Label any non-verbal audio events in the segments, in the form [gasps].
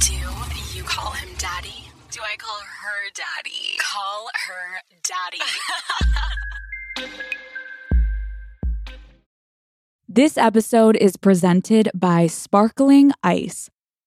Do you call him daddy? Do I call her daddy? Call her daddy. [laughs] This episode is presented by Sparkling Ice.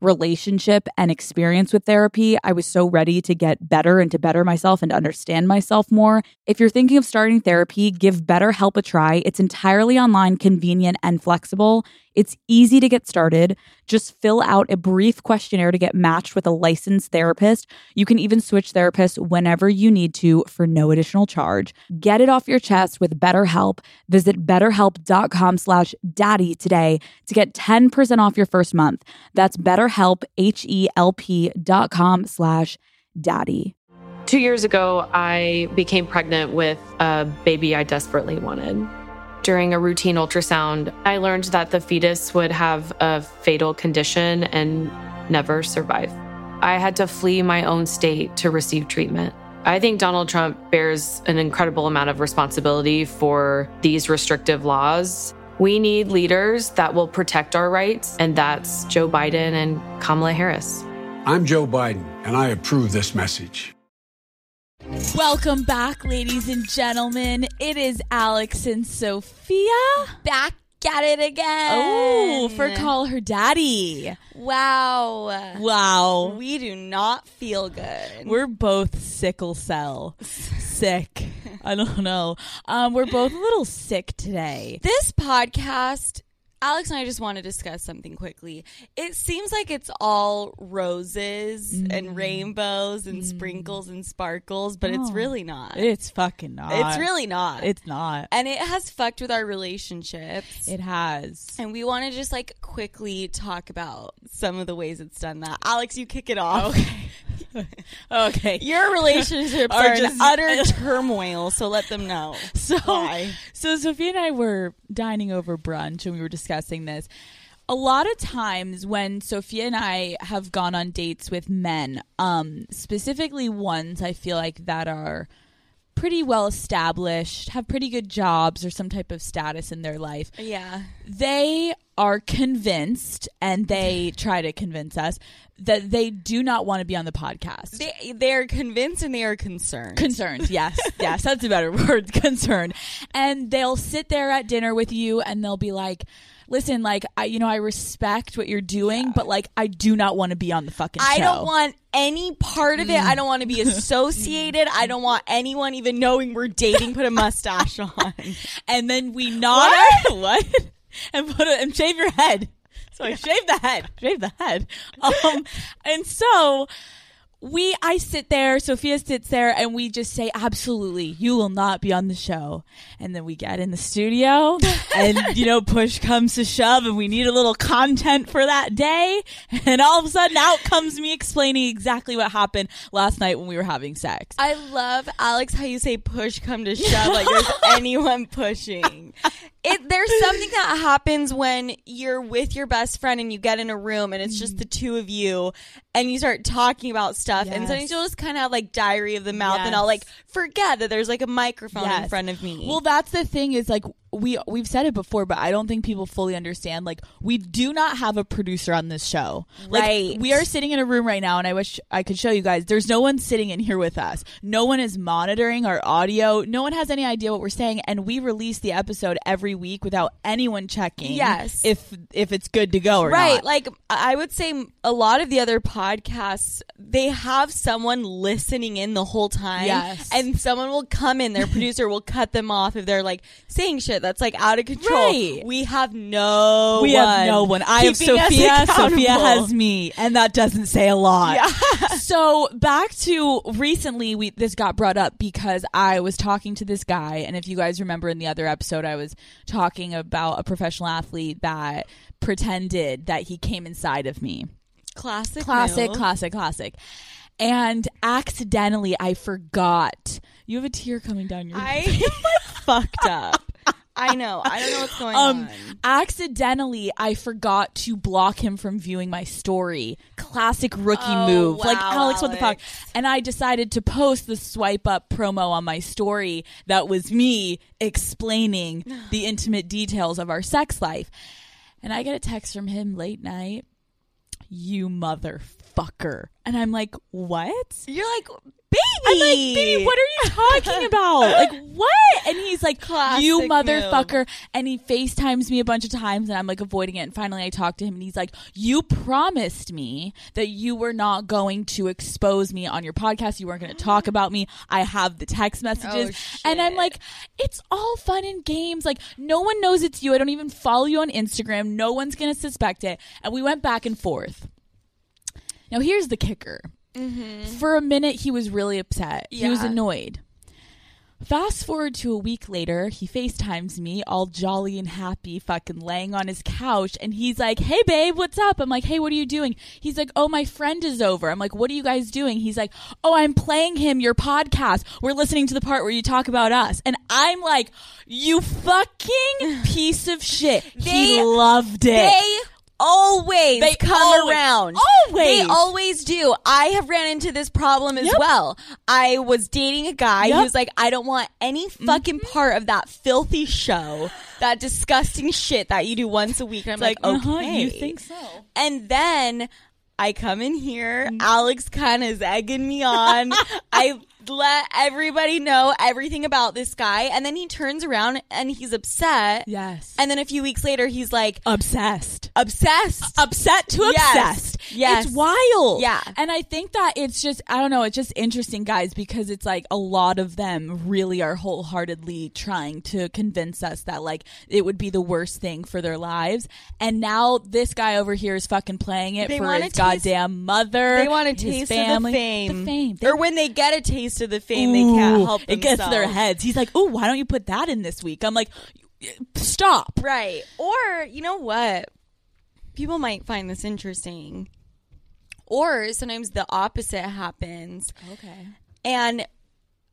relationship and experience with therapy. I was so ready to get better and to better myself and understand myself more. If you're thinking of starting therapy, give BetterHelp a try. It's entirely online, convenient, and flexible. It's easy to get started. Just fill out a brief questionnaire to get matched with a licensed therapist. You can even switch therapists whenever you need to for no additional charge. Get it off your chest with BetterHelp. Visit betterhelp.com slash daddy today to get 10% off your first month. That's betterhelp, H-E-L-P dot com slash daddy. Two years ago, I became pregnant with a baby I desperately wanted. During a routine ultrasound, I learned that the fetus would have a fatal condition and never survive. I had to flee my own state to receive treatment. I think Donald Trump bears an incredible amount of responsibility for these restrictive laws. We need leaders that will protect our rights, and that's Joe Biden and Kamala Harris. I'm Joe Biden, and I approve this message. Welcome back, ladies and gentlemen. It is Alex and Sofia back at it again. Oh, for call her daddy. Wow. Wow. We do not feel good. We're both sickle cell. Sick. I don't know. Um, we're both a little sick today. This podcast Alex and I just want to discuss something quickly. It seems like it's all roses Mm. and rainbows and sprinkles and sparkles, but it's Oh. really not. It's fucking not. It's really not. It's not. and it has fucked with our relationships. It has. and we want to just like quickly talk about some of the ways it's done that. Alex, you kick it off. Okay. [laughs] okay. Your relationships Are are, just- in utter [laughs] turmoil, so let them know. So, Why? so Sofia and I were dining over brunch and we were discussing this. A lot of times when Sofia and I have gone on dates with men, um, specifically ones I feel like that are pretty well established, have pretty good jobs or some type of status in their life, Yeah. they are convinced and they [laughs] try to convince us that they do not want to be on the podcast. They they're convinced and they are concerned. Concerned, [laughs] yes, yes, that's a better [laughs] word. Concerned, and they'll sit there at dinner with you, and they'll be like, "Listen, like, I, you know, I respect what you're doing, but like, I do not want to be on the fucking show. I don't want any part of it. I don't want to be associated. I don't want anyone even knowing we're dating. Put a mustache [laughs] on. And then we nod our [laughs] what, and put a, and shave your head. So I shave the head, shave the head. [laughs] Um, and so we, I sit there, Sofia sits there, and we just say, absolutely, you will not be on the show. And then we get in the studio, [laughs] and you know, push comes to shove, and we need a little content for that day. And all of a sudden, out comes me explaining exactly what happened last night when we were having sex. I love Alex how you say push come to shove like there's [laughs] anyone pushing. It there's something that happens when you're with your best friend and you get in a room and it's just mm-hmm. the two of you and you start talking about stuff and Yes. sometimes you'll just kind of have like diary of the mouth and Yes. I'll like forget that there's like a microphone in front of me. Well, that's the thing is like we we've said it before, but I don't think people fully understand. Like, we do not have a producer on this show. Like, Right. we are sitting in a room right now, and I wish I could show you guys. There's no one sitting in here with us. No one is monitoring our audio. No one has any idea what we're saying, and we release the episode every week without anyone checking. Yes. if if it's good to go or not. right not. like i would say a lot of the other podcasts they have someone listening in the whole time Yes. and someone will come in their [laughs] producer will cut them off if they're like saying shit that's like out of control Right. we have no we have no one. I have Sofia. Sofia has me, and that doesn't say a lot. Yeah. [laughs] so back to recently, we this got brought up because I was talking to this guy, and if you guys remember in the other episode, I was talking about a professional athlete that pretended that he came inside of me. classic Classic, classic, classic. And accidentally, I forgot. You have a tear coming down your i [laughs] fucked up i know. I don't know what's going um on. accidentally i forgot to block him from viewing my story. Classic rookie Oh, move. Like wow, alex what the fuck? And i decided to post the swipe up promo on my story that was me explaining [sighs] the intimate details of our sex life. And i get a text from him late night you motherfucker. And i'm like what? You're like baby I'm like, baby, what are you talking about? like, what? And he's like, Classic you move. motherfucker. And he FaceTimes me a bunch of times and I'm like avoiding it. And finally I talk to him and he's like, you promised me that you were not going to expose me on your podcast. You weren't going [gasps] to talk about me. I have the text messages. Oh, and I'm like, it's all fun and games. Like, no one knows it's you. I don't even follow you on Instagram. No one's going to suspect it. And we went back and forth. Now, here's the kicker. Mm-hmm. For a minute, he was really upset. He was annoyed. Fast forward to a week later, he FaceTimes me, all jolly and happy, fucking laying on his couch, and he's like, Hey babe, what's up? I'm like, Hey, what are you doing? He's like, Oh, my friend is over. I'm like, What are you guys doing? He's like, Oh, I'm playing him your podcast. We're listening to the part where you talk about us. And I'm like, You fucking [laughs] piece of shit. he loved it. They always They come always- around. always. They always do. I have ran into this problem as Yep. well. I was dating a guy Yep. Mm-hmm. who's like, I don't want any fucking part of that filthy show, that disgusting shit that you do once a week. And I'm like, uh-huh, okay. you think so? And then I come in here. Mm-hmm. Alex kind of is egging me on. [laughs] I let everybody know everything about this guy. And then he turns around and he's upset. Yes. And then a few weeks later, he's like, obsessed. obsessed. Uh, upset to Yes. obsessed. Yes. It's wild. Yeah. And I think that it's just, I don't know, it's just interesting, guys, because it's like a lot of them really are wholeheartedly trying to convince us that like it would be the worst thing for their lives. And now this guy over here is fucking playing it They for his taste- goddamn mother. They want a taste family. of the fame. The fame. They- or when they get a taste of the fame, they can't help It gets to their themselves. heads. He's like, oh, why don't you put that in this week? I'm like, stop. Right. Or, you know what? People might find this interesting. Or sometimes the opposite happens. Okay. And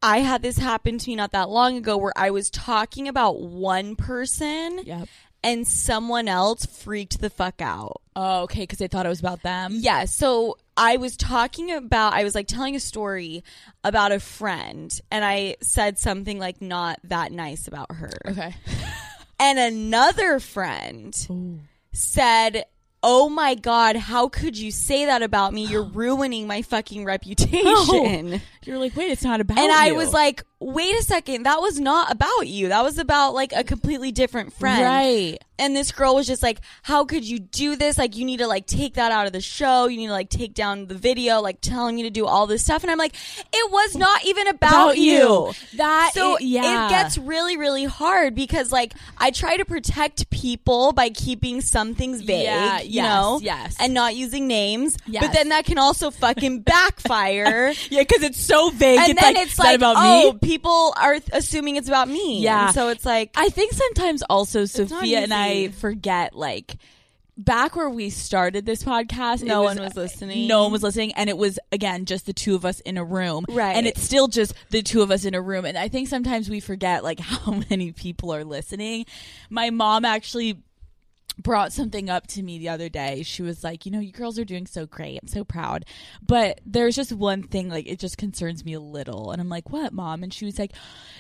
I had this happen to me not that long ago where I was talking about one person Yep. and someone else freaked the fuck out. Oh, okay, because they thought it was about them. Yeah, so I was talking about I was like telling a story about a friend and I said something like not that nice about her. Okay. [laughs] And another friend said, "Oh my god, how could you say that about me? You're [gasps] ruining my fucking reputation." You're like, wait, it's not about And I you. was like, "Wait a second, that was not about you. That was about like a completely different friend." Right. And this girl was just like, "How could you do this? Like, you need to like take that out of the show. You need to like take down the video, like telling you to do all this stuff." And I'm like, "It was not even about, About you. That so i- yeah. it gets really, really hard because like I try to protect people by keeping some things vague, Yeah, you yes, know, yes. and not using names. Yes. But then that can also fucking backfire. [laughs] Yeah, because it's so vague. And it's then like, it's like, about oh, me? People are assuming it's about me. Yeah. And so it's like, I think sometimes also Sofia and I forget like back where we started this podcast, No one was listening. No one was listening, and it was again just the two of us in a room, Right. And it's still just the two of us in a room, and I think sometimes we forget like [laughs] how many people are listening. My mom actually brought something up to me the other day. She was like, "You know, you girls are doing so great. I'm so proud." But there's just one thing like it just concerns me a little. And I'm like, "What, mom?" And she was like,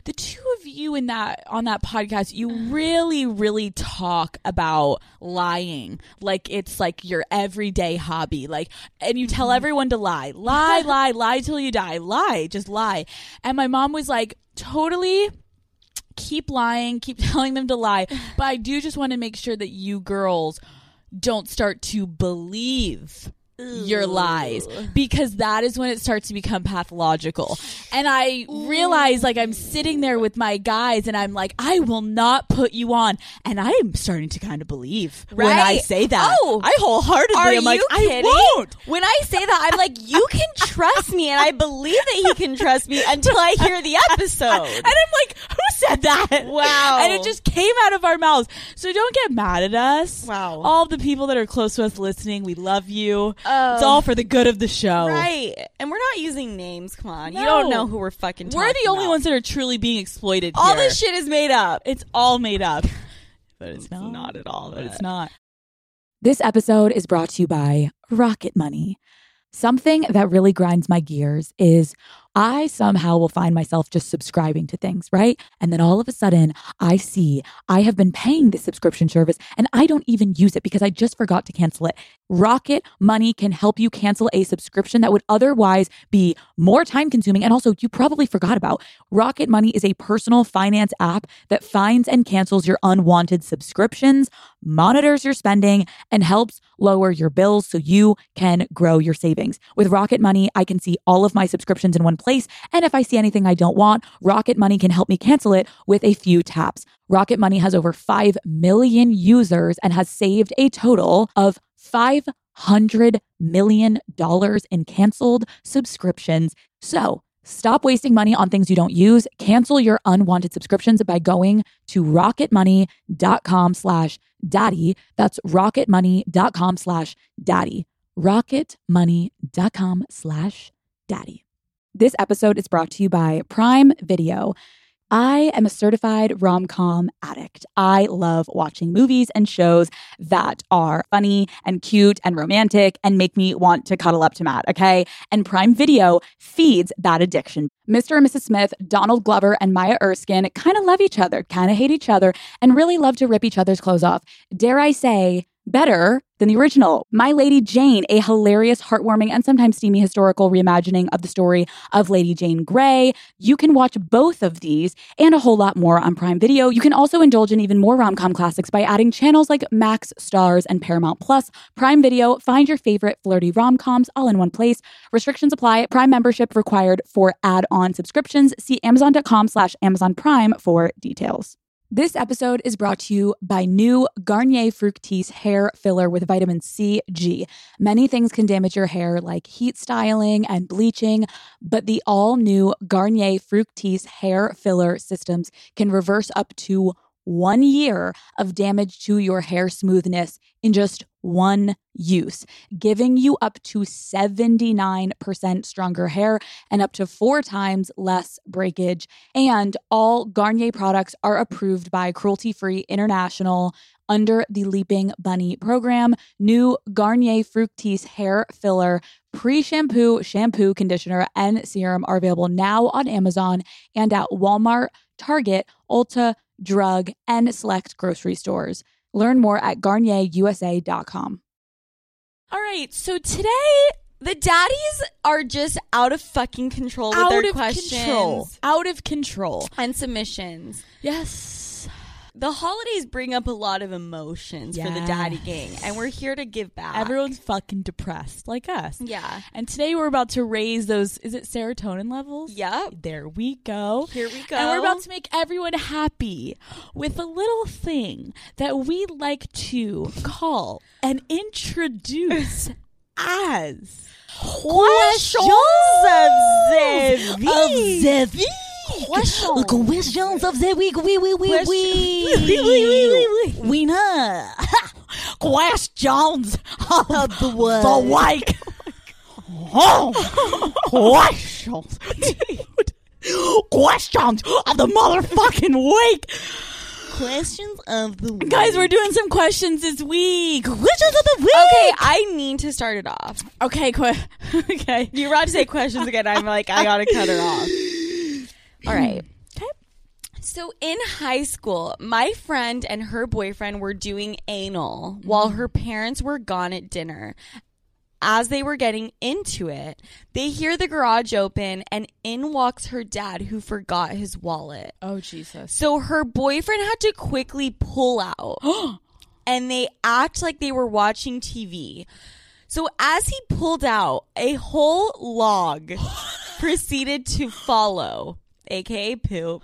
"The two of you in that on that podcast, you [sighs] really really talk about lying. Like it's like your everyday hobby. Like and you tell mm-hmm. everyone to lie. Lie, [laughs] lie, lie till you die. Lie, just lie." And my mom was like, "Totally keep lying, keep [laughs] telling them to lie. But I do just want to make sure that you girls don't start to believe your lies because that is when it starts to become pathological. And I realize like I'm sitting there with my guys and I'm like, I will not put you on. And I am starting to kind of believe right? when I say that. Oh. I wholeheartedly Are am like, you I kidding? won't. When I say that, I'm like, you [laughs] can trust me, and I believe that he can trust me until I hear the [laughs] episode. And I'm like, who said that? Wow. And it just came out of our mouths. So don't get mad at us. Wow. All the people that are close to us listening, we love you. Oh. it's all for the good of the show. Right. And we're not using names. Come on. You No. don't know who we're fucking We're the talking only about. ones that are truly being exploited All here. this shit is made up. It's all made up. [laughs] But it's, It's not. not at all But it's not. This episode is brought to you by Rocket Money. Something that really grinds my gears is I somehow will find myself just subscribing to things, right? And then all of a sudden, I see I have been paying this subscription service and I don't even use it because I just forgot to cancel it. Rocket Money can help you cancel a subscription that would otherwise be more time consuming and also you probably forgot about. Rocket Money is a personal finance app that finds and cancels your unwanted subscriptions, monitors your spending, and helps lower your bills so you can grow your savings. With Rocket Money, I can see all of my subscriptions in one place. And if I see anything I don't want, Rocket Money can help me cancel it with a few taps. Rocket Money has over 5 million users and has saved a total of $500 million in canceled subscriptions. So, Stop wasting money on things you don't use. Cancel your unwanted subscriptions by going to rocketmoney.com slash daddy. That's rocketmoney.com slash daddy. rocketmoney.com slash daddy. This episode is brought to you by Prime Video. I am a certified rom com addict. I love watching movies and shows that are funny and cute and romantic and make me want to cuddle up to Matt, okay? And Prime Video feeds that addiction. Mr. and Mrs. Smith, Donald Glover, and Maya Erskine kind of love each other, kind of hate each other, and really love to rip each other's clothes off. Dare I say, better than the original. My Lady Jane, a hilarious, heartwarming, and sometimes steamy historical reimagining of the story of Lady Jane Grey. You can watch both of these and a whole lot more on Prime Video. You can also indulge in even more rom com classics by adding channels like Max, Starz, and Paramount Plus. Prime Video, find your favorite flirty rom coms all in one place. Restrictions apply. Prime membership required for add on subscriptions. See Amazon.com slash Amazon Prime for details. This episode is brought to you by new Garnier Fructis hair filler with vitamin C, G. Many things can damage your hair, like heat styling and bleaching, but the all new Garnier Fructis hair filler systems can reverse up to one year of damage to your hair smoothness in just one use, giving you up to 79% stronger hair and up to four times less breakage. And all Garnier products are approved by Cruelty Free International under the Leaping Bunny program. New Garnier Fructis hair filler, pre shampoo, shampoo, conditioner, and serum are available now on Amazon and at Walmart, Target, Ulta, Drug, and select grocery stores. Learn more at garnierusa.com. All right. So today, The daddies are just out of fucking control with out their of questions control. Out of control. and submissions. Yes. The holidays bring up a lot of emotions for the daddy gang, and we're here to give back. Everyone's fucking depressed like us. yeah. And today we're about to raise those, is it serotonin levels? Yep. There we go. Here we go. And we're about to make everyone happy with a little thing that we like to call and introduce [laughs] as questions of the week. of the week. Questions. Questions of the week. We we we Question- we winner. [laughs] Questions of the week. The week. Oh, questions. [laughs] Questions of the motherfucking week. questions of the week. Guys, we're doing some questions this week. Questions of the week. Okay, I need to start it off. Okay. Qu- [laughs] okay. You're about to say questions again. I'm like, I gotta cut her off. All right. Mm. Okay. So in high school, my friend and her boyfriend were doing anal while mm. her parents were gone at dinner. As they were getting into it, they hear the garage open and in walks her dad who forgot his wallet. Oh Jesus. So her boyfriend had to quickly pull out [gasps] and they act like they were watching TV. So as he pulled out, a whole log [laughs] proceeded to follow, aka poop.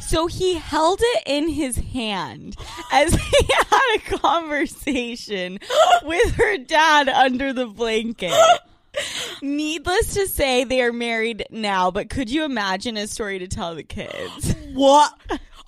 So he held it in his hand as [laughs] he had a conversation with her dad under the blanket. Needless to say, they are married now, but could you imagine a story to tell the kids? What?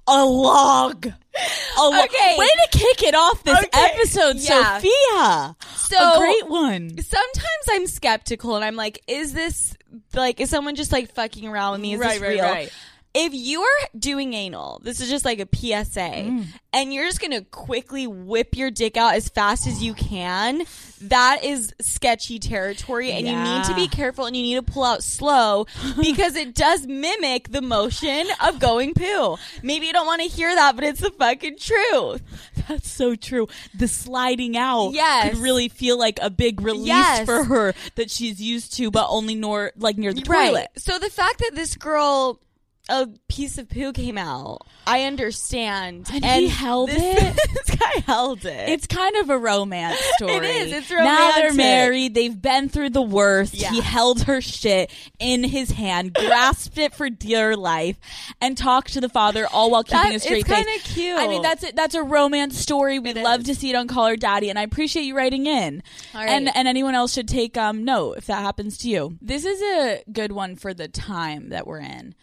A log. A lo- Okay. Way to kick it off this Okay. episode, Yeah. Sofia. So a great one. sometimes I'm skeptical and I'm like, is this like is someone just like fucking around with me? Is Right, this right, real? right. If you are doing anal, this is just like a PSA, Mm. and you're just gonna quickly whip your dick out as fast as you can, that is sketchy territory, and you need to be careful and you need to pull out slow [laughs] because it does mimic the motion of going poo. Maybe you don't want to hear that, but it's the fucking truth. That's so true. The sliding out Yes. could really feel like a big release Yes. for her that she's used to, but only nor like near the Right. toilet. So the fact that this girl a piece of poo came out, I understand. And he held this, it? [laughs] This guy held it. It's kind of a romance [laughs] story. is. It's romantic. Now they're married. They've been through the worst. Yeah. He held her shit in his hand, grasped it for dear life, and talked to the father all while keeping That- a straight it's face. kinda cute. I mean, that's it. That's a romance story. We'd It love is. to see it on Call Her Daddy, and I appreciate you writing in. All right. And and anyone else should take um note if that happens to you. This is a good one for the time that we're in.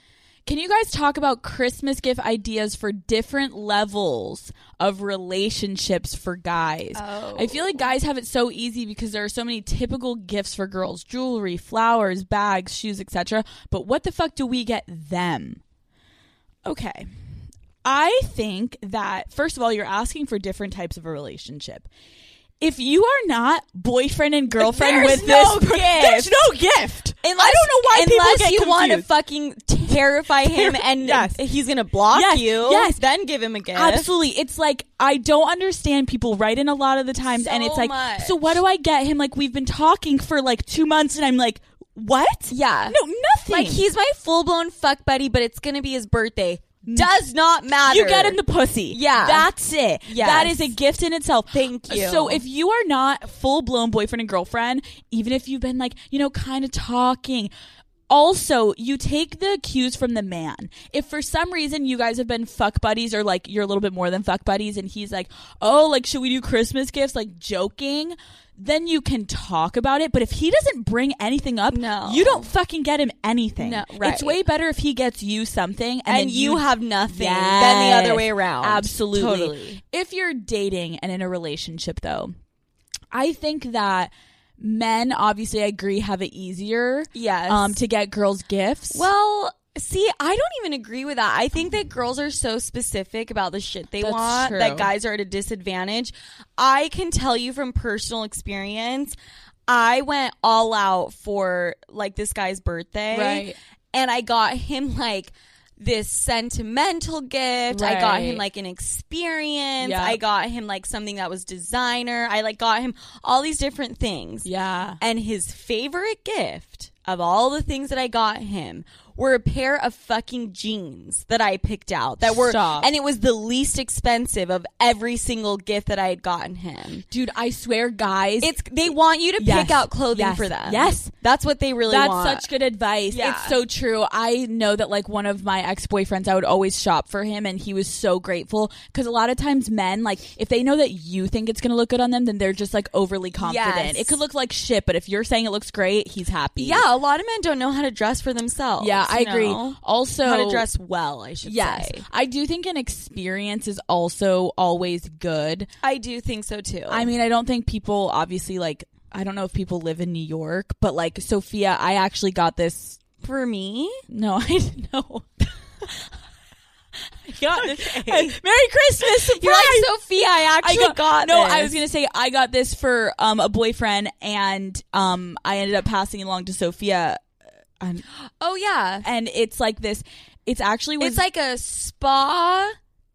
Can you guys talk about Christmas gift ideas for different levels of relationships for guys? Oh. I feel like oh. guys have it so easy because there are so many typical gifts for girls jewelry, flowers, bags, shoes, etc. But what the fuck do we get them? Okay. I think that, first of all, you're asking for different types of a relationship. If you are not boyfriend and girlfriend There's with no this, per- there's no gift. Unless, I don't know why people unless get you want to fucking terrify him and Yes. he's gonna block Yes, you. yes. then give him a gift. Absolutely. It's like I don't understand people write in a lot of the times and it's like much. so what do I get him like we've been talking for like 2 months and I'm like what? Yeah. No, nothing. Like he's my full blown fuck buddy, but it's gonna be his birthday. Mm. Does not matter. You get him the pussy. Yeah. That's it. Yes. That is a gift in itself. Thank you. So if you are not full blown boyfriend and girlfriend, even if you've been like, you know, kind of talking, also you take the cues from the man. If for some reason you guys have been fuck buddies or like you're a little bit more than fuck buddies and he's like, oh, like should we do Christmas gifts? Like joking. Then you can talk about it, but if he doesn't bring anything up, No. you don't fucking get him anything. No, right. It's way better if he gets you something and, and then you have nothing than the Yes. other way around. Absolutely. Totally. If you're dating and in a relationship, though, I think that men, obviously, I agree, have it easier. Yes. Um, to get girls gifts. Well, see, I don't even agree with that. I think that girls are so specific about the shit they That's want true. that guys are at a disadvantage. I can tell you from personal experience, I went all out for like this guy's birthday. Right. And I got him like this sentimental gift. I got him like an experience. Yep. I got him like something that was designer. I like got him all these different things. yeah. And his favorite gift of all the things that I got him were a pair of fucking jeans that I picked out that were Stop. and it was the least expensive of every single gift that I had gotten him. Dude, I swear, guys. It's they want you to Yes. pick out clothing Yes. for them. Yes. That's what they really want. That's want. such good advice. Yeah. It's so true. I know that like one of my ex boyfriends, I would always shop for him, and he was so grateful because a lot of times men like if they know that you think it's gonna look good on them, then they're just like overly confident. Yes. It could look like shit, but if you're saying it looks great, he's happy. Yeah, a lot of men don't know how to dress for themselves. yeah, I agree. know? Also, how to dress well, I should Yes, say. I do think an experience is also always good. I do think so too. I mean, I don't think people obviously like. I don't know if people live in New York, but like Sofia, I actually got this for me, No, [laughs] I know. [laughs] I got this. [laughs] Merry Christmas! Surprise! You're like Sofia. I actually got, no. this. I was gonna say I got this for um a boyfriend, and um I ended up passing it along to Sofia. Oh yeah, and it's like this. It's actually was it's like a spa.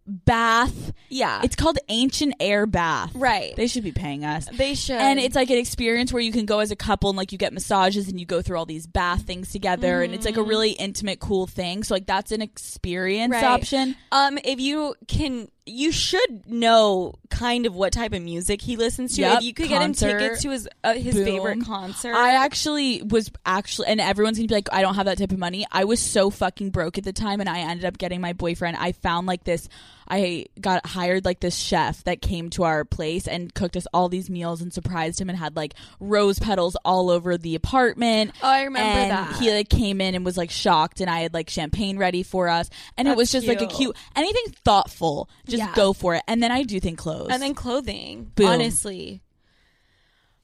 bath. Yeah, It's called Ancient Aire Bath. right. They should be paying us. They should. And it's like an experience where you can go as a couple and like you get massages and you go through all these bath things together and it's like a really intimate, cool thing. So like that's an experience Mm-hmm. Right. option. um, if you can, you should know kind of what type of music he listens to. Yep, if you could get him tickets to his uh, his Boom. favorite concert, I actually was actually, and everyone's gonna be like, I don't have that type of money. I was so fucking broke at the time, and I ended up getting my boyfriend. I found like this, I got hired like this chef that came to our place and cooked us all these meals and surprised him and had like rose petals all over the apartment. Oh, I remember and that. He like came in and was like shocked, and I had like champagne ready for us, and it was just like a cute. cute anything thoughtful. Just Yeah. go for it, and then I do think clothes. and then clothing. Boom. Honestly.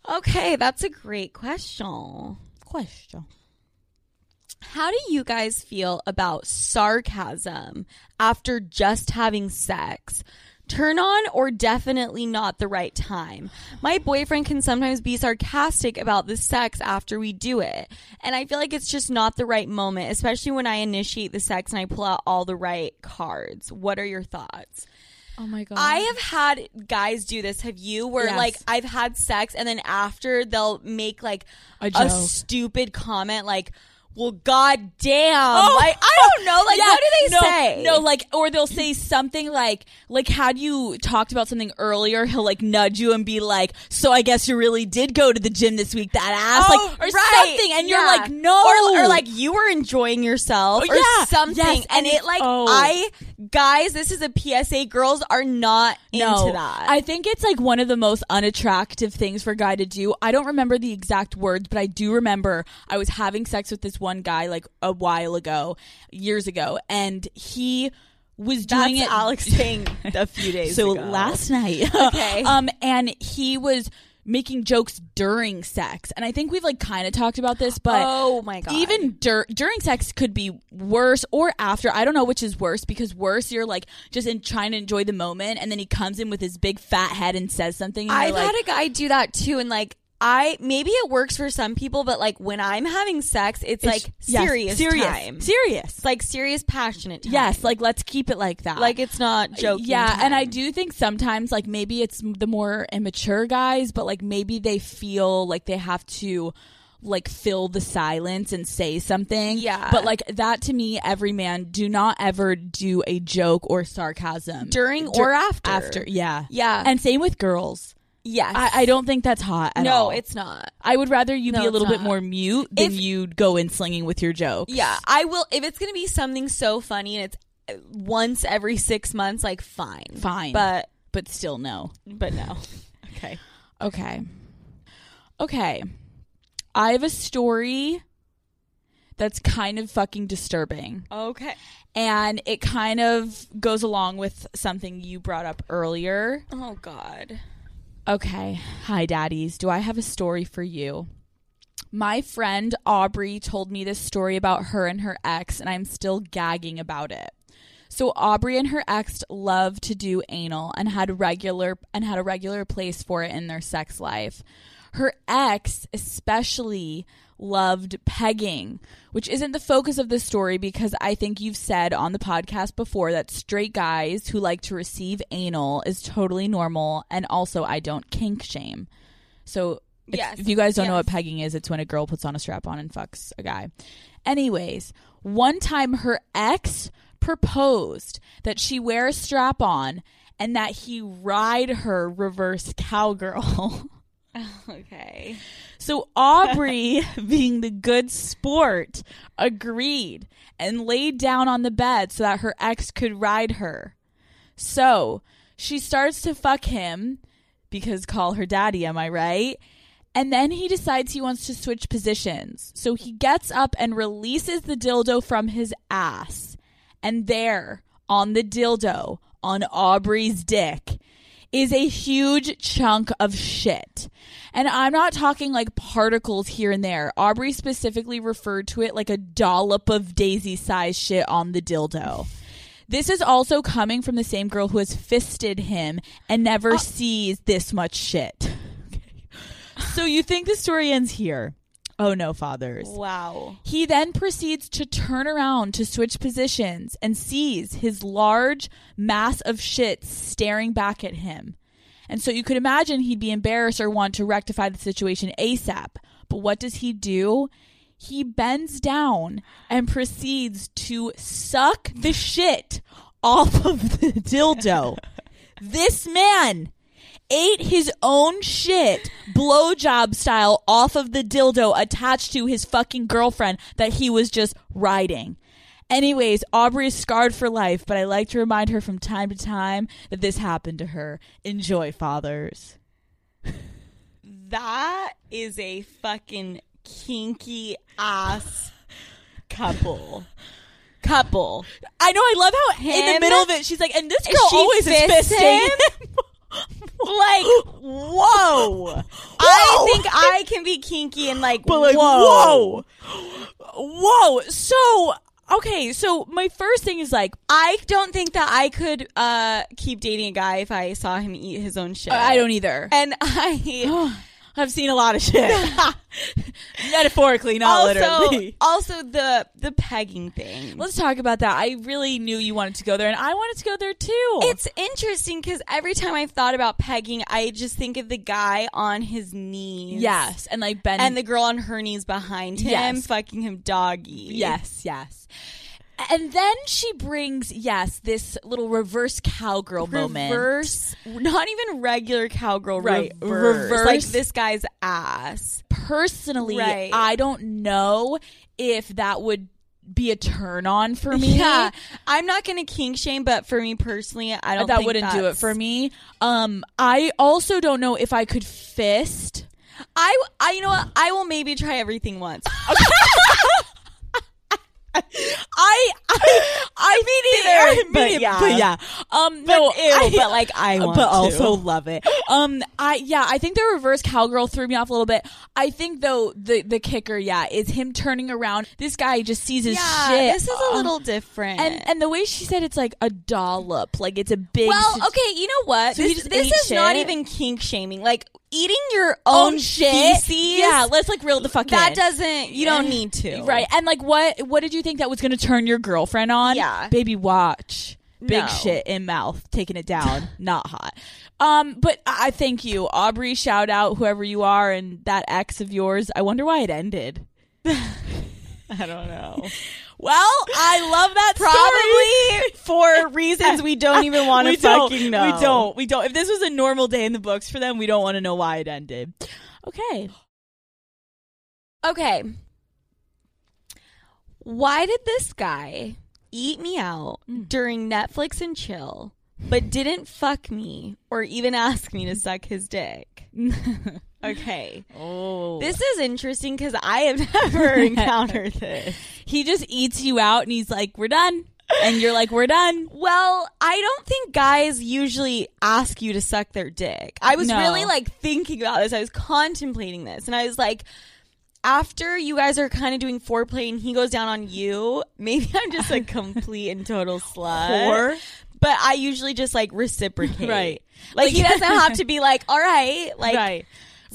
Okay, that's a great question. question. How do you guys feel about sarcasm after just having sex? Turn on or definitely not the right time. My boyfriend can sometimes be sarcastic about the sex after we do it. And I feel like it's just not the right moment, especially when I initiate the sex and I pull out all the right cards. What are your thoughts? Oh my god! I have had guys do this. Have you? Where Yes. like I've had sex and then after they'll make like A a, stupid comment like, "Well, god damn!" Oh. Like I oh, don't know. Like Yeah, what do they no, say? No, like, or they'll say something like, like, had you talked about something earlier, he'll like nudge you and be like, "So I guess you really did go to the gym this week, that ass, Oh, like, or right. something," and you're like, "No," or, or like you were enjoying yourself, Oh, or yeah. something, Yes, and and it like oh. I guys, this is a PSA. Girls are not no, into that. I think it's like one of the most unattractive things for a guy to do. I don't remember the exact words, but I do remember I was having sex with this one guy like a while ago, years ago, and he was That's doing it Alex [laughs] saying a few days ago. so ago. last night [laughs] Okay. [laughs] um and he was making jokes during sex and i think we've like kind of talked about this but oh my god, even dur- during sex could be worse or after i don't know which is worse because worse you're like just in trying to enjoy the moment and then he comes in with his big fat head and says something and I've like, had a guy do that too, and like I maybe it works for some people, but like when I'm having sex, it's, like yes, serious, serious time. serious It's like serious, passionate time. yes like let's keep it like that like it's not uh, joking. Yeah, and I do think sometimes like maybe it's the more immature guys, but like maybe they feel like they have to like fill the silence and say something. Yeah. But like that to me, every man do not ever do a joke or sarcasm during Dur- or after. After, yeah, Yeah. and same with girls. Yes, I, I don't think that's hot. At all. no, all. it's not. I would rather you No, be a it's little bit not. more mute than If- you'd go in slinging with your jokes. Yeah, I will if it's gonna be something so funny and it's uh, once every six months. Like fine, Fine. but but still no. but no. [laughs] Okay. Okay. Okay. I have a story that's kind of fucking disturbing. Okay. And it kind of goes along with something you brought up earlier. Oh God. Okay. Hi, daddies. Do I have a story for you? My friend Aubrey told me this story about her and her ex, and I'm still gagging about it. So Aubrey and her ex loved to do anal and had regular and had a regular place for it in their sex life. Her ex especially loved pegging, which isn't the focus of the story because I think you've said on the podcast before that straight guys who like to receive anal is totally normal and also I don't kink shame. So if, Yes, if you guys don't know what pegging is, it's when a girl puts on a strap on and fucks a guy. Anyways, one time her ex proposed that she wear a strap on and that he ride her reverse cowgirl. [laughs] [laughs] Okay. So Aubrey, [laughs] being the good sport, agreed and laid down on the bed so that her ex could ride her. So she starts to fuck him because call her daddy, am I right? And then he decides he wants to switch positions. So he gets up and releases the dildo from his ass. And there, on the dildo, on Aubrey's dick, is a huge chunk of shit. And I'm not talking like particles here and there. Aubrey specifically referred to it like a dollop of daisy sized shit on the dildo. This is also coming from the same girl who has fisted him and never uh, sees this much shit. [laughs] So you think the story ends here? Oh no, fathers. Wow. He then proceeds to turn around to switch positions and sees his large mass of shit staring back at him. And so you could imagine he'd be embarrassed or want to rectify the situation ASAP. But what does he do? He bends down and proceeds to suck the shit off of the dildo. [laughs] this man ate his own shit blowjob style off of the dildo attached to his fucking girlfriend that he was just riding. Anyways, Aubrey is scarred for life, but I like to remind her from time to time that this happened to her. Enjoy, fathers. [laughs] That is a fucking kinky ass couple. Couple. I know. I love how in the Him? middle of it, she's like, and this girl She always is fisting. him? [laughs] Like, [gasps] whoa. I think I can be kinky and like, but like, whoa. whoa, whoa. So okay, so my first thing is like, I don't think that I could uh keep dating a guy if I saw him eat his own shit. I don't either. And [laughs] I [gasps] [laughs] I've seen a lot of shit, [laughs] metaphorically, not also literally. also the the pegging thing. Let's talk about that. I really knew you wanted to go there, and I wanted to go there too. It's interesting because every time I've thought about pegging, I just think of the guy on his knees. yes, and like Ben And the girl on her knees behind him, Yes. fucking him doggy. Yes, yes. And then she brings yes this little reverse cowgirl moment. Reverse, not even regular cowgirl. Right. Reverse, Reverse. like this guy's ass. Personally, Right. I don't know if that would be a turn on for me. Yeah, I'm not gonna kink shame, but for me personally, I don't. that wouldn't do it for me. Um, I also don't know if I could fist. I, I, you know what? I will maybe try everything once. [laughs] [laughs] I, I, I mean, either, but yeah. but yeah. Um, But no, ew, I- but like I [laughs] want but to. also love it. Um, I yeah, I think the reverse cowgirl threw me off a little bit. I think though the the kicker, yeah, is him turning around. This guy just sees his yeah, shit. this is a um, little different. and and the way she said it's like a dollop, like it's a big. well, okay, you know what? So this this is not even kink shaming. Like eating your own, own shit. feces. Yeah, let's like reel the fuck that in. doesn't. You don't need to. Right. And like what what did you think that was gonna turn your girlfriend on? Yeah. Baby watch. Big No. shit in mouth, taking it down. [laughs] Not hot. Um, but I I thank you. Aubrey, shout out whoever you are and that ex of yours. I wonder why it ended. [laughs] I don't know. [laughs] Well, I love that Probably for reasons we don't even want to fucking know. We don't. We don't. If this was a normal day in the books for them, we don't want to know why it ended. Okay. Okay. Why did this guy eat me out Mm. during Netflix and chill, but didn't fuck me or even [laughs] ask me to suck his dick? [laughs] Okay. Oh. This is interesting because I have [laughs] never encountered this. he just eats you out and he's like, "We're done," and you're like, "We're done." Well, I don't think guys usually ask you to suck their dick. I was No. really like thinking about this. I was contemplating this and I was like, after you guys are kind of doing foreplay and he goes down on you, maybe I'm just a [laughs] complete and total slut. Whore. But I usually just like reciprocate. Right. Like, Like- he doesn't have to be like, all right, like, right.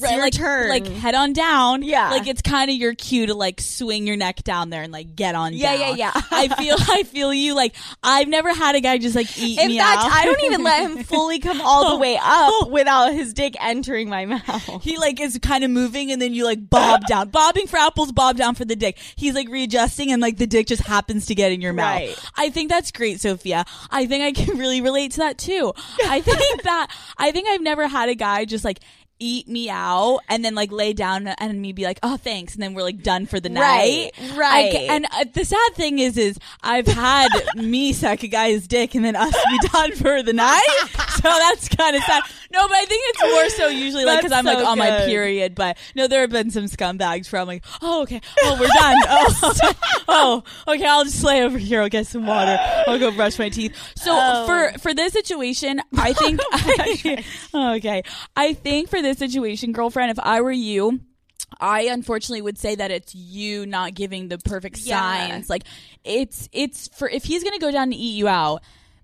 It's your like, turn. like head on down. Yeah. like it's kind of your cue to like swing your neck down there and like get on. Yeah, down. yeah, yeah. I feel, [laughs] I feel you. Like I've never had a guy just like eat in me fact, out. I don't even let him [laughs] fully come all the way up [laughs] without his dick entering my mouth. He like is kind of moving and then you like bob down, bobbing for apples, bob down for the dick. He's like readjusting and like the dick just happens to get in your mouth. Right. I think that's great, Sofia. I think I can really relate to that too. I think that I think I've never had a guy just like eat me out and then like lay down and me be like, oh thanks, and then we're like done for the night. Right, right. I and uh, the sad thing is, is I've had [laughs] me suck a guy's dick and then us be [laughs] done for the night. So that's kind of sad. No, but I think it's more so usually like because I'm like so on my period. But no, there have been some scumbags where I'm like, oh okay, oh we're done. Oh, [laughs] oh okay, I'll just lay over here. I'll get some water. I'll go brush my teeth. So Oh. for for this situation, I think okay, I think for this situation, girlfriend, if I were you. I unfortunately would say that it's you not giving the perfect Yeah. signs. Like it's it's for if he's gonna go down and eat you out.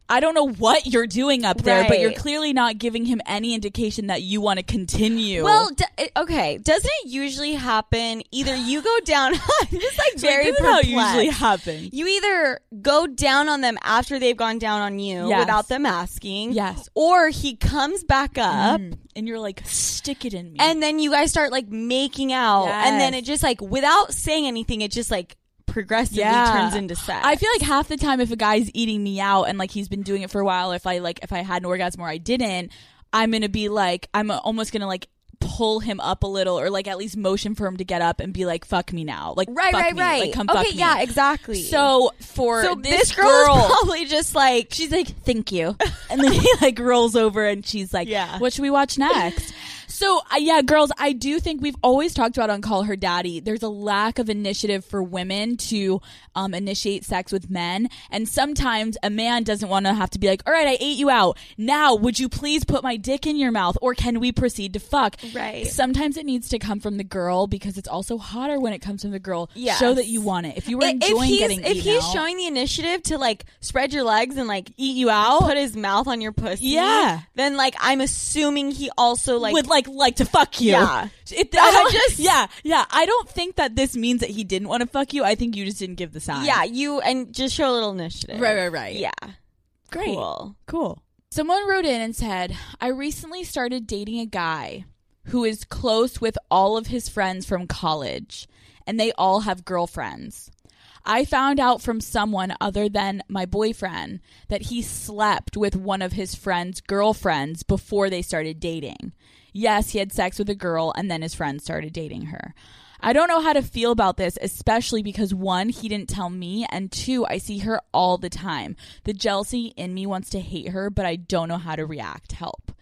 I don't know what you're doing up there, but you're clearly not giving him any indication that you want to continue. Well, d- okay. Doesn't it usually happen? Either you go down, [laughs] just like very is how it usually happen. You either go down on them after they've gone down on you Yes. without them asking, Yes. or he comes back up. Mm. and you're like, stick it in me. And then you guys start like making out, and then it just like without saying anything, it just like progressively Yeah. turns into sex. I feel like half the time if a guy's eating me out and like he's been doing it for a while, if I like if I had an orgasm or I didn't, I'm gonna be like I'm almost gonna like pull him up a little or like at least motion for him to get up and be like fuck me now like right, fuck right, me. right. like come okay, fuck me yeah, exactly. so for so this, this girl, girl [laughs] probably just like she's like thank you [laughs] and then he like rolls over and she's like Yeah. what should we watch next so uh, yeah girls i do think we've always talked about on call her daddy there's a lack of initiative for women to um, initiate sex with men. And sometimes a man doesn't want to have to be like all right i ate you out. Now would you please put my dick in your mouth? Or can we proceed to fuck? Right. sometimes it needs to come from the girl because it's also hotter when it comes from the girl. Yeah. show that you want it. If you were enjoying if getting if he's out, showing the initiative to like spread your legs and like eat you out put his mouth on your pussy, Yeah. then like I'm assuming he also like would like like to fuck you. Yeah. It, I I don't just- [laughs] just yeah yeah. I don't think that this means that he didn't want to fuck you. I think you just didn't give the sign. yeah, you and just show a little initiative. Right, right, right. Yeah, great, cool. cool. Someone wrote in and said, "I recently started dating a guy who is close with all of his friends from college, and they all have girlfriends." I found out from someone other than my boyfriend that he slept with one of his friend's girlfriends before they started dating. Yes, he had sex with a girl and then his friend started dating her. I don't know how to feel about this, especially because one, he didn't tell me, and two, I see her all the time. The jealousy in me wants to hate her, but I don't know how to react. Help.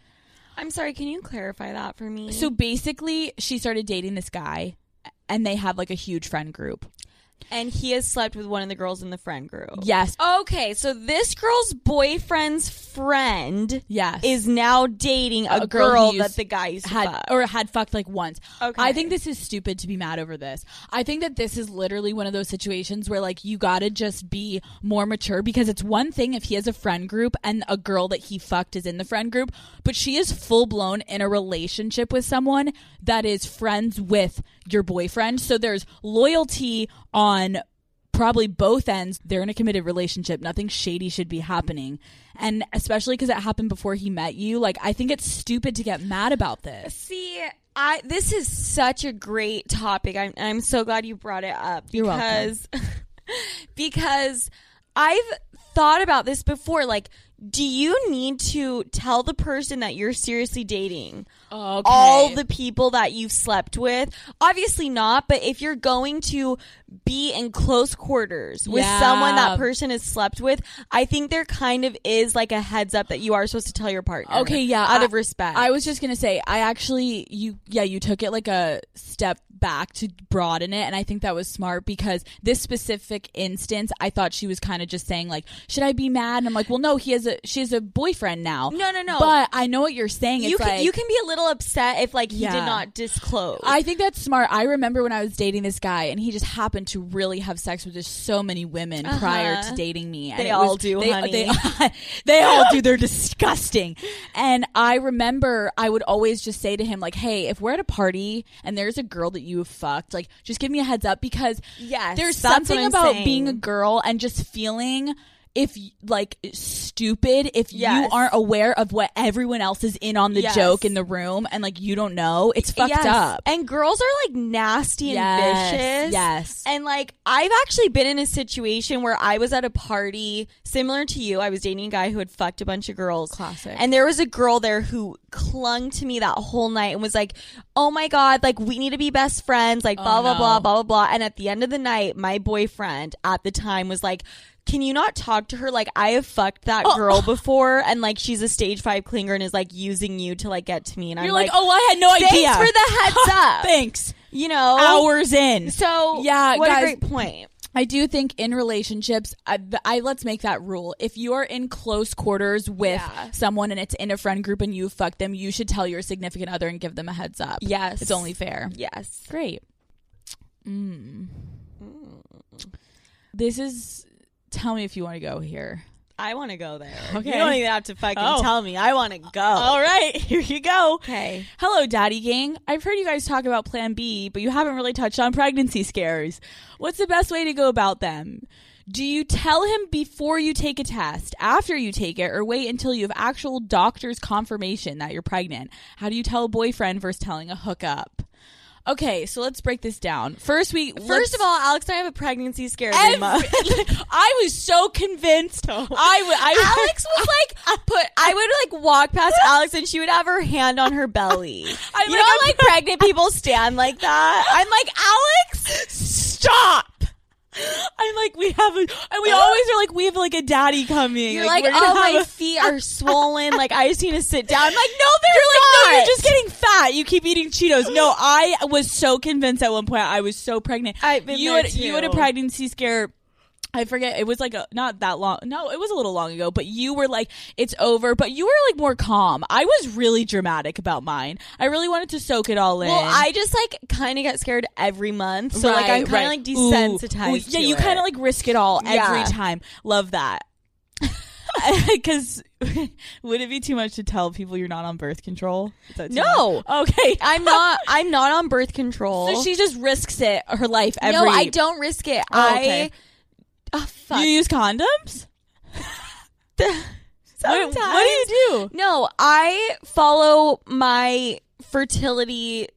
I'm sorry. Can you clarify that for me? So basically, she started dating this guy, and they have like a huge friend group. And he has slept with one of the girls in the friend group. Yes. Okay, so this girl's boyfriend's friend Yes. is now dating a, A girl girl, he that the guy used to had fuck. or had fucked like once. Okay. I think this is stupid to be mad over this. I think that this is literally one of those situations where like you got to just be more mature because it's one thing if he has a friend group and a girl that he fucked is in the friend group, but she is full blown in a relationship with someone that is friends with your boyfriend. So there's loyalty on probably both ends they're in a committed relationship nothing shady should be happening and especially because it happened before he met you like i think it's stupid to get mad about this See, I this is such a great topic. I'm I'm so glad you brought it up You're welcome. because [laughs] because I've thought about this before. Like, do you need to tell the person that you're seriously dating okay. all the people that you've slept with? Obviously not, but if you're going to be in close quarters with Yeah. someone that person has slept with, I think there kind of is like a heads up that you are supposed to tell your partner. Okay, yeah, Out I- of respect. I was just gonna say, I actually, you, yeah, you took it like a step back to broaden it, and I think that was smart because this specific instance, I thought she was kind of just saying like, should I be mad? And I'm like, well, no, he has a, she has a boyfriend now. No, no, no. But I know what you're saying. you It's can like, you can be a little upset if like he Yeah. did not disclose. I think that's smart. I remember when I was dating this guy, and he just happened to really have sex with just so many women prior Uh-huh. to dating me. And They all was- do, they, honey. They, [laughs] they all do. They're disgusting. And I remember I would always just say to him, like, "Hey, if we're at a party and there's a girl that you have fucked, like, just give me a heads up because Yes, there's something about saying. being a girl and just feeling." If like stupid, if you aren't aware of what everyone else is in on the Yes. joke in the room, and like you don't know, it's fucked Yes. up. And girls are like nasty and Yes, vicious. yes. And like I've actually been in a situation where I was at a party similar to you. I was dating a guy who had fucked a bunch of girls. Classic. And there was a girl there who clung to me that whole night and was like, "Oh my god, like we need to be best friends." Like blah Oh, blah no. blah blah blah blah. And at the end of the night, my boyfriend at the time was like. Can you not talk to her? Like I have fucked that Oh. girl before, and like she's a stage five clinger and is like using you to like get to me. And You're I'm like, like, oh, I had no thanks idea. for the heads [laughs] up. Thanks. You know, Hours in. So Yeah, what guys- a great point. I do think in relationships, I, I let's make that rule. If you're in close quarters with Yeah. someone and it's in a friend group and you fuck them, you should tell your significant other and give them a heads up. Yes. it's only fair. Yes. Great. Mm. This is. Tell me if you want to go here. I want to go there. Okay. You don't even have to fucking Oh. tell me. I want to go. All right, [laughs] here you go. Okay. Hello, Daddy Gang. I've heard you guys talk about Plan B, but you haven't really touched on pregnancy scares. What's the best way to go about them? Do you tell him before you take a test, after you take it, or wait until you have actual doctor's confirmation that you're pregnant? How do you tell a boyfriend versus telling a hookup? Okay, so let's break this down. First, we First of all, Alex and I have a pregnancy scare every [laughs] I was so convinced. I would. I Alex was like, put. I would like walk past [laughs] Alex and she would have her hand on her belly. [laughs] I'm you like, know, I'm- like pregnant people stand like that. I'm like, Alex, stop. [laughs] I'm like, we have a, and we always are like, we have like a daddy coming. you're like, we're oh, my a- feet are [laughs] swollen. Like I just need to sit down. I'm like, no, they're You're like, not. no, you're just getting fat. You keep eating Cheetos. No, [laughs] I was so convinced at one point I was so pregnant. I've been you there had you had a pregnancy scare. I forget. It was like a, not that long. No, it was a little long ago. But you were like, it's over. But you were like more calm. I was really dramatic about mine. I really wanted to soak it all in. Well, I just like kind of get scared every month, so like I'm kind of like Ooh. desensitized. Ooh, yeah, to you kind of like risk it all every time. Love that. [laughs] [laughs] Because [laughs] would it be too much to tell people you're not on birth control? Is that too No. much? Okay. I'm not. I'm not on birth control. So she just risks it her life every. no, I don't risk it. Oh, okay. I. Oh fuck. You use condoms? [laughs] What, Sometimes. what do you do? No, I follow my fertility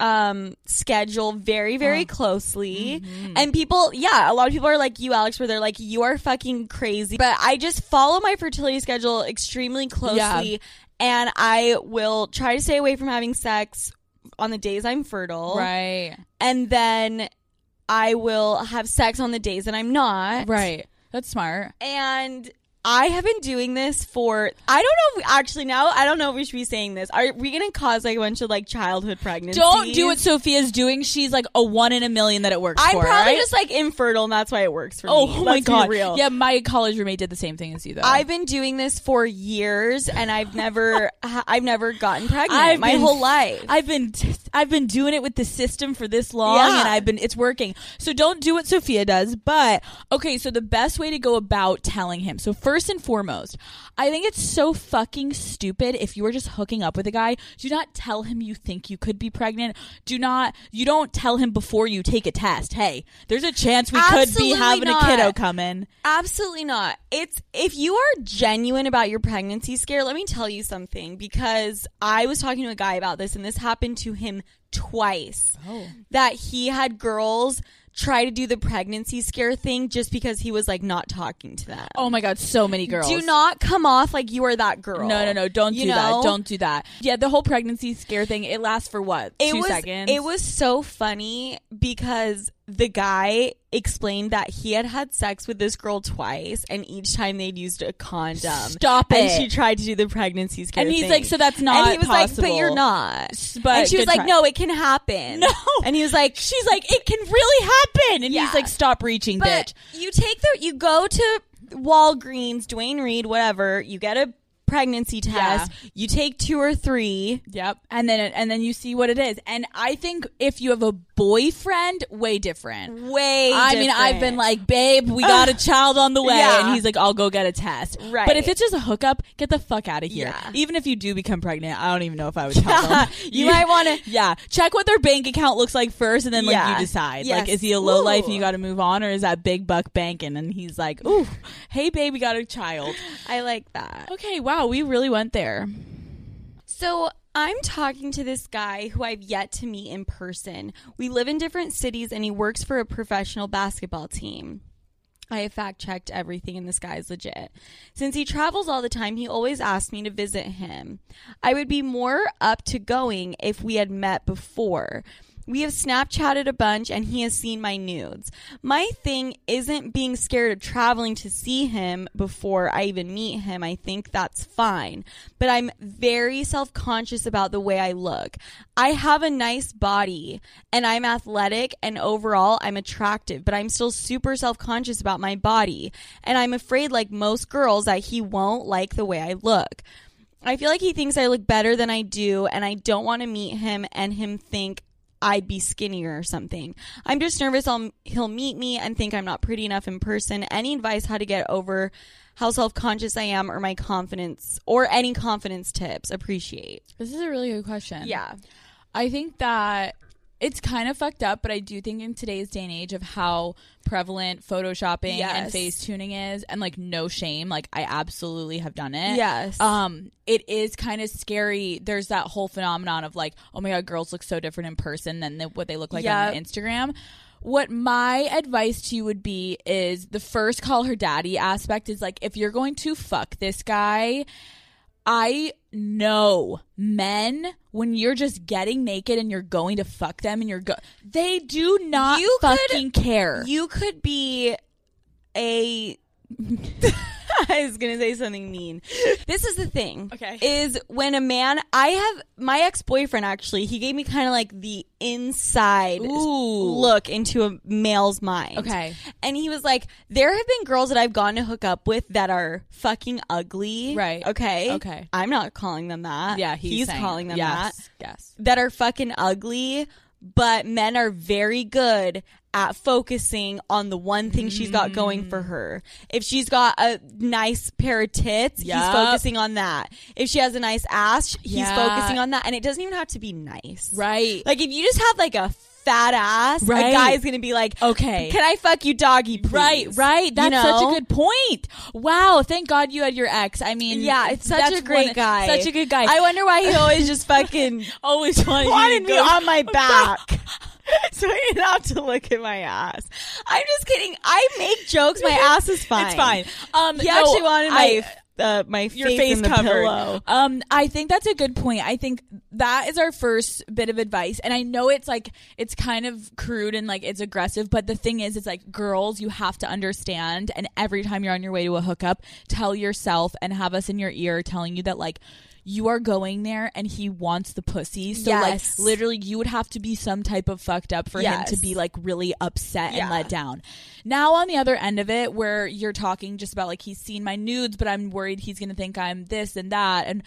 um schedule very very closely and people yeah a lot of people are like you alex where they're like you are fucking crazy but i just follow my fertility schedule extremely closely and i will try to stay away from having sex on the days i'm fertile Right. and then i will have sex on the days that i'm not Right. That's smart. and I have been doing this for I don't know if we, actually now I don't know if we should be saying this. Are we gonna cause like a bunch of like childhood pregnancies? Don't do what Sofia's doing. She's like a one in a million that it works I'm for. probably right? just like infertile and that's why it works for Oh, me. oh my god. real. Yeah, my college roommate did the same thing as you though. I've been doing this for years and I've never [laughs] I've never gotten pregnant I've my been- whole life. I've been I've been doing it with the system for this long Yeah. and I've been it's working. So don't do what Sophia does, but okay, so the best way to go about telling him. So first and foremost, I think it's so fucking stupid if you are just hooking up with a guy, do not tell him you think you could be pregnant. Do not you don't tell him before you take a test. Hey, there's a chance we could be having not. a kiddo coming. Absolutely not. It's if you are genuine about your pregnancy scare, let me tell you something because I was talking to a guy about this and this happened to him twice. Oh. That he had girls try to do the pregnancy scare thing just because he was like not talking to them. Oh my god, so many girls. Do not come off like you are that girl. No, no, no! Don't You do know? that. Don't do that. Yeah, the whole pregnancy scare thing. It lasts for what? It two was seconds. it was so funny because the guy explained that he had had sex with this girl twice, and each time they'd used a condom. Stop And it. she tried to do the pregnancy scare, And he's thing. like, "So that's not And he was like, "But you're not." But and she was like, try. "No, it can happen." No. and he was like, She's like, it can really happen, and Yeah. he's like, stop reaching, "But bitch. you take the you go to Walgreens, Duane Reade, whatever. You get a pregnancy test. You take two or three. Yep. And then and then you see what it is. And I think if you have a boyfriend, way different. Way. I mean, I've been like, babe, we got a child on the way, Yeah. and he's like, I'll go get a test. Right. But if it's just a hookup, get the fuck out of here. Yeah. Even if you do become pregnant, I don't even know if I would tell them. [laughs] You might wanna- [laughs] yeah, check what their bank account looks like first, and then like Yeah. you decide. Yes. Like, is he a low life and you got to move on, or is that big buck banking? And he's like, ooh, hey, babe, we got a child. I like that. Okay, wow, we really went there. So I'm talking to this guy who I've yet to meet in person. We live in different cities and he works for a professional basketball team. I have fact checked everything and this guy's legit. Since he travels all the time, he always asks me to visit him. I would be more up to going if we had met before. We have Snapchatted a bunch and he has seen my nudes. My thing isn't being scared of traveling to see him before I even meet him. I think that's fine. But I'm very self conscious about the way I look. I have a nice body and I'm athletic and overall I'm attractive, but I'm still super self conscious about my body. And I'm afraid, like most girls, that he won't like the way I look. I feel like he thinks I look better than I do, and I don't want to meet him and him think I'd be skinnier or something. I'm just nervous I'll, he'll meet me and think I'm not pretty enough in person. Any advice how to get over how self conscious I am or my confidence or any confidence tips? Appreciate. This is a really good question. Yeah. I think that it's kind of fucked up, but I do think in today's day and age of how prevalent photoshopping and Yes. face tuning is and like no shame, like I absolutely have done it. Yes. Um, it is kind of scary. There's that whole phenomenon of like, oh my god, girls look so different in person than the, what they look like on Instagram. What my advice to you would be is the first call her daddy aspect is like if you're going to fuck this guy, I know men when you're just getting naked and you're going to fuck them and you're go they do not You could- fucking care. You could be a. [laughs] I was gonna say something mean. This is the thing. Okay. Is when a man I have my ex boyfriend actually, he gave me kind of like the inside Ooh. look into a male's mind. Okay. And he was like, There have been girls that I've gone to hook up with that are fucking ugly. Right. Okay. Okay. I'm not calling them that. yeah, he's, saying- calling them that yes, Yes. that are fucking ugly, but men are very good at focusing on the one thing she's got going Mm. for her. If she's got a nice pair of tits, he's Yup. focusing on that. If she has a nice ass, he's Yeah. focusing on that. And it doesn't even have to be nice. Right. Like if you just have like a fat ass, Right. a guy's gonna be like, Okay. can I fuck you doggy, please? Right, right. That's You such a good point. Wow, thank God you had your ex. I mean, Yeah, it's such that's a great one- guy. Such a good guy. I wonder why he always just fucking [laughs] always wanted, wanted me on my [laughs] back. [laughs] so didn't have to look at my ass. I'm just kidding. I make jokes. My ass is fine. It's fine. Um, He no, actually wanted my I- uh, my your face, face in the covered. pillow. Um, I think that's a good point. I think that is our first bit of advice, and I know it's like it's kind of crude and like it's aggressive, but the thing is, it's like girls, you have to understand. And every time you're on your way to a hookup, tell yourself and have us in your ear telling you that like. You are going there and he wants the pussy. So Yes. like literally you would have to be some type of fucked up for him to be like really upset and let down. Now on the other end of it where you're talking just about like he's seen my nudes but I'm worried he's going to think I'm this and that and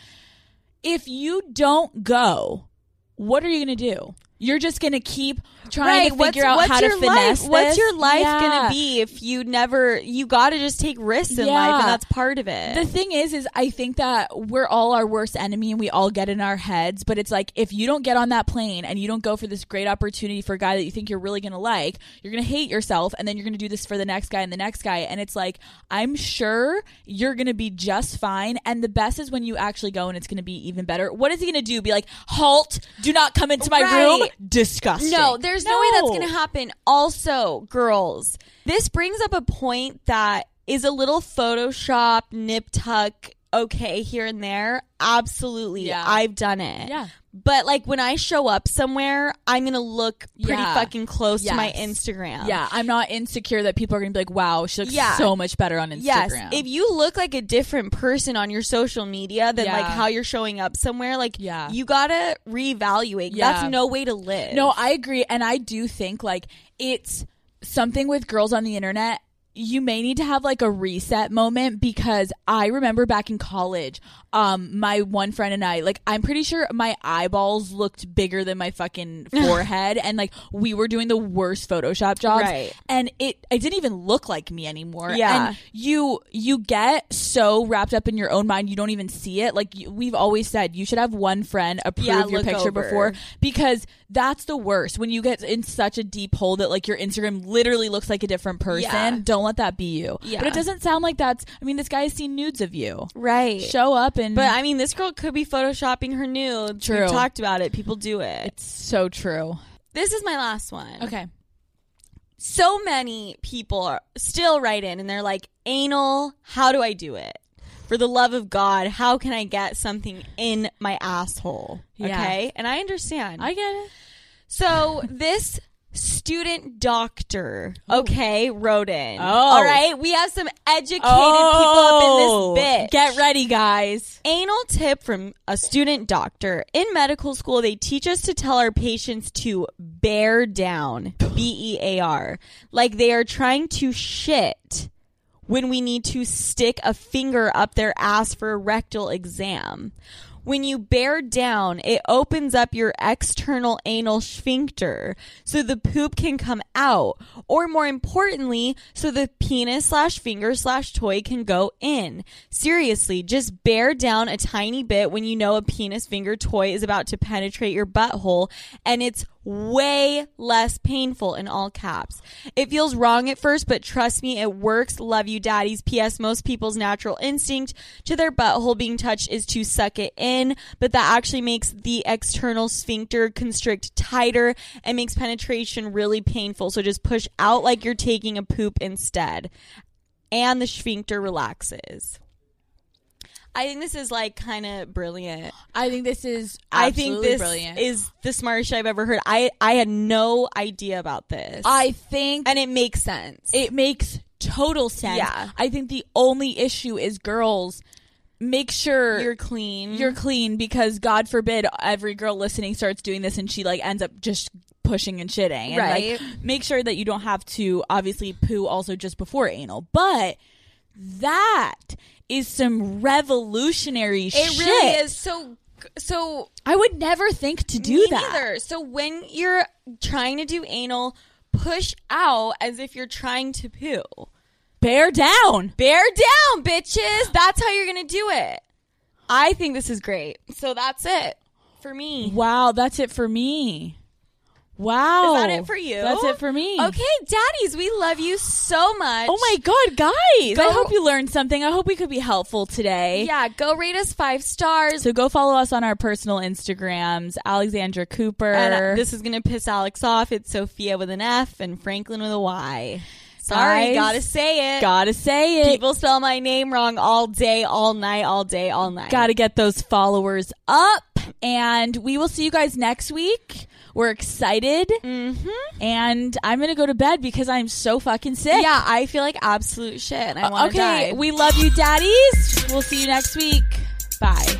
if you don't go, what are you going to do? You're just going to keep trying to what's, figure out what's how to finesse life? What's your life Yeah. gonna be if you never? You got to just take risks in life, and that's part of it. The thing is, is I think that we're all our worst enemy and we all get in our heads. But it's like if you don't get on that plane and you don't go for this great opportunity for a guy that you think you're really gonna like, you're gonna hate yourself, and then you're gonna do this for the next guy and the next guy. And it's like I'm sure you're gonna be just fine. And the best is when you actually go and it's gonna be even better. What is he gonna do? Be like, halt! Do not come into my room. Disgusting. No, there's no. way that's going to happen. Also, girls, this brings up a point that is a little Photoshop, nip tuck, okay, here and there. Absolutely. Yeah. I've done it. Yeah. But like when I show up somewhere, I'm going to look pretty Yeah. fucking close to my Yes. Instagram. Yeah, I'm not insecure that people are gonna be like, "Wow, she looks Yeah. so much better on Instagram." Yes. If you look like a different person on your social media than Yeah. like how you're showing up somewhere, like Yeah. you gotta reevaluate. Yeah. That's no way to live. No, I agree. And I do think like it's something with girls on the internet. You may need to have like a reset moment because I remember back in college, um, my one friend and I, like, I'm pretty sure my eyeballs looked bigger than my fucking [laughs] forehead, and like we were doing the worst Photoshop jobs, Right. And it, it didn't even look like me anymore. Yeah. And you, you get so wrapped up in your own mind, you don't even see it. Like you, we've always said, you should have one friend approve Yeah, your picture over. before because that's the worst when you get in such a deep hole that like your Instagram literally looks like a different person. Yeah. Don't let that be you. Yeah. But it doesn't sound like that's. I mean, this guy has seen nudes of you. Right. Show up and. But I mean, this girl could be photoshopping her nudes. True. We've talked about it. People do it. it's so true. This is my last one. Okay. So many people are still write in and they're like, anal, how do I do it? For the love of God, how can I get something in my asshole? Yeah. Okay. And I understand. I get it. So this student doctor, okay, wrote in. Oh. All right, we have some educated Oh, people up in this oh. bit. Get ready, guys. Anal tip from a student doctor. In medical school, they teach us to tell our patients to bear down, [sighs] B E A R, like they are trying to shit when we need to stick a finger up their ass for a rectal exam. When you bear down, it opens up your external anal sphincter so the poop can come out. Or more importantly, so the penis slash finger slash toy can go in. Seriously, just bear down a tiny bit when you know a penis finger toy is about to penetrate your butthole and it's way less painful in all caps. It feels wrong at first, but trust me, it works. Love you, daddies. P.S. Most people's natural instinct to their butthole being touched is to suck it in, but that actually makes the external sphincter constrict tighter and makes penetration really painful. So just push out like you're taking a poop instead. And the sphincter relaxes. I think this is like kind of brilliant. I think this is I think this brilliant. is the smartest shit I've ever heard. I I had no idea about this. I think and it makes sense. it makes total sense. Yeah. I think the only issue is girls make sure You're clean. you're clean because God forbid every girl listening starts doing this and she like ends up just pushing and shitting. And, Right. Like, make sure that you don't have to obviously poo also just before anal. But that is some revolutionary it shit. really is so so I would never think to do me that. neither. So when you're trying to do anal, push out as if you're trying to poo. Bear down. Bear down, bitches. That's how you're gonna do it. I think this is great. So that's it for me. Wow, that's it for me. Wow. Is that it for you? That's it for me. Okay, daddies, we love you so much. Oh my god, guys. Go- I hope you learned something. I hope we could be helpful today. Yeah, go rate us five stars. So go follow us on our personal Instagrams, Alexandra Cooper. And uh, this is gonna piss Alex off. It's Sofia with an F and Franklyn with a Y. Sorry, Guys, gotta say it. gotta say it. People spell my name wrong all day, all night, all day, all night. gotta get those followers up. And we will see you guys next week. We're excited. Mm-hmm. And I'm gonna go to bed because I'm so fucking sick. Yeah, I feel like absolute shit. And I want to okay, die. we love you, daddies. We'll see you next week. Bye.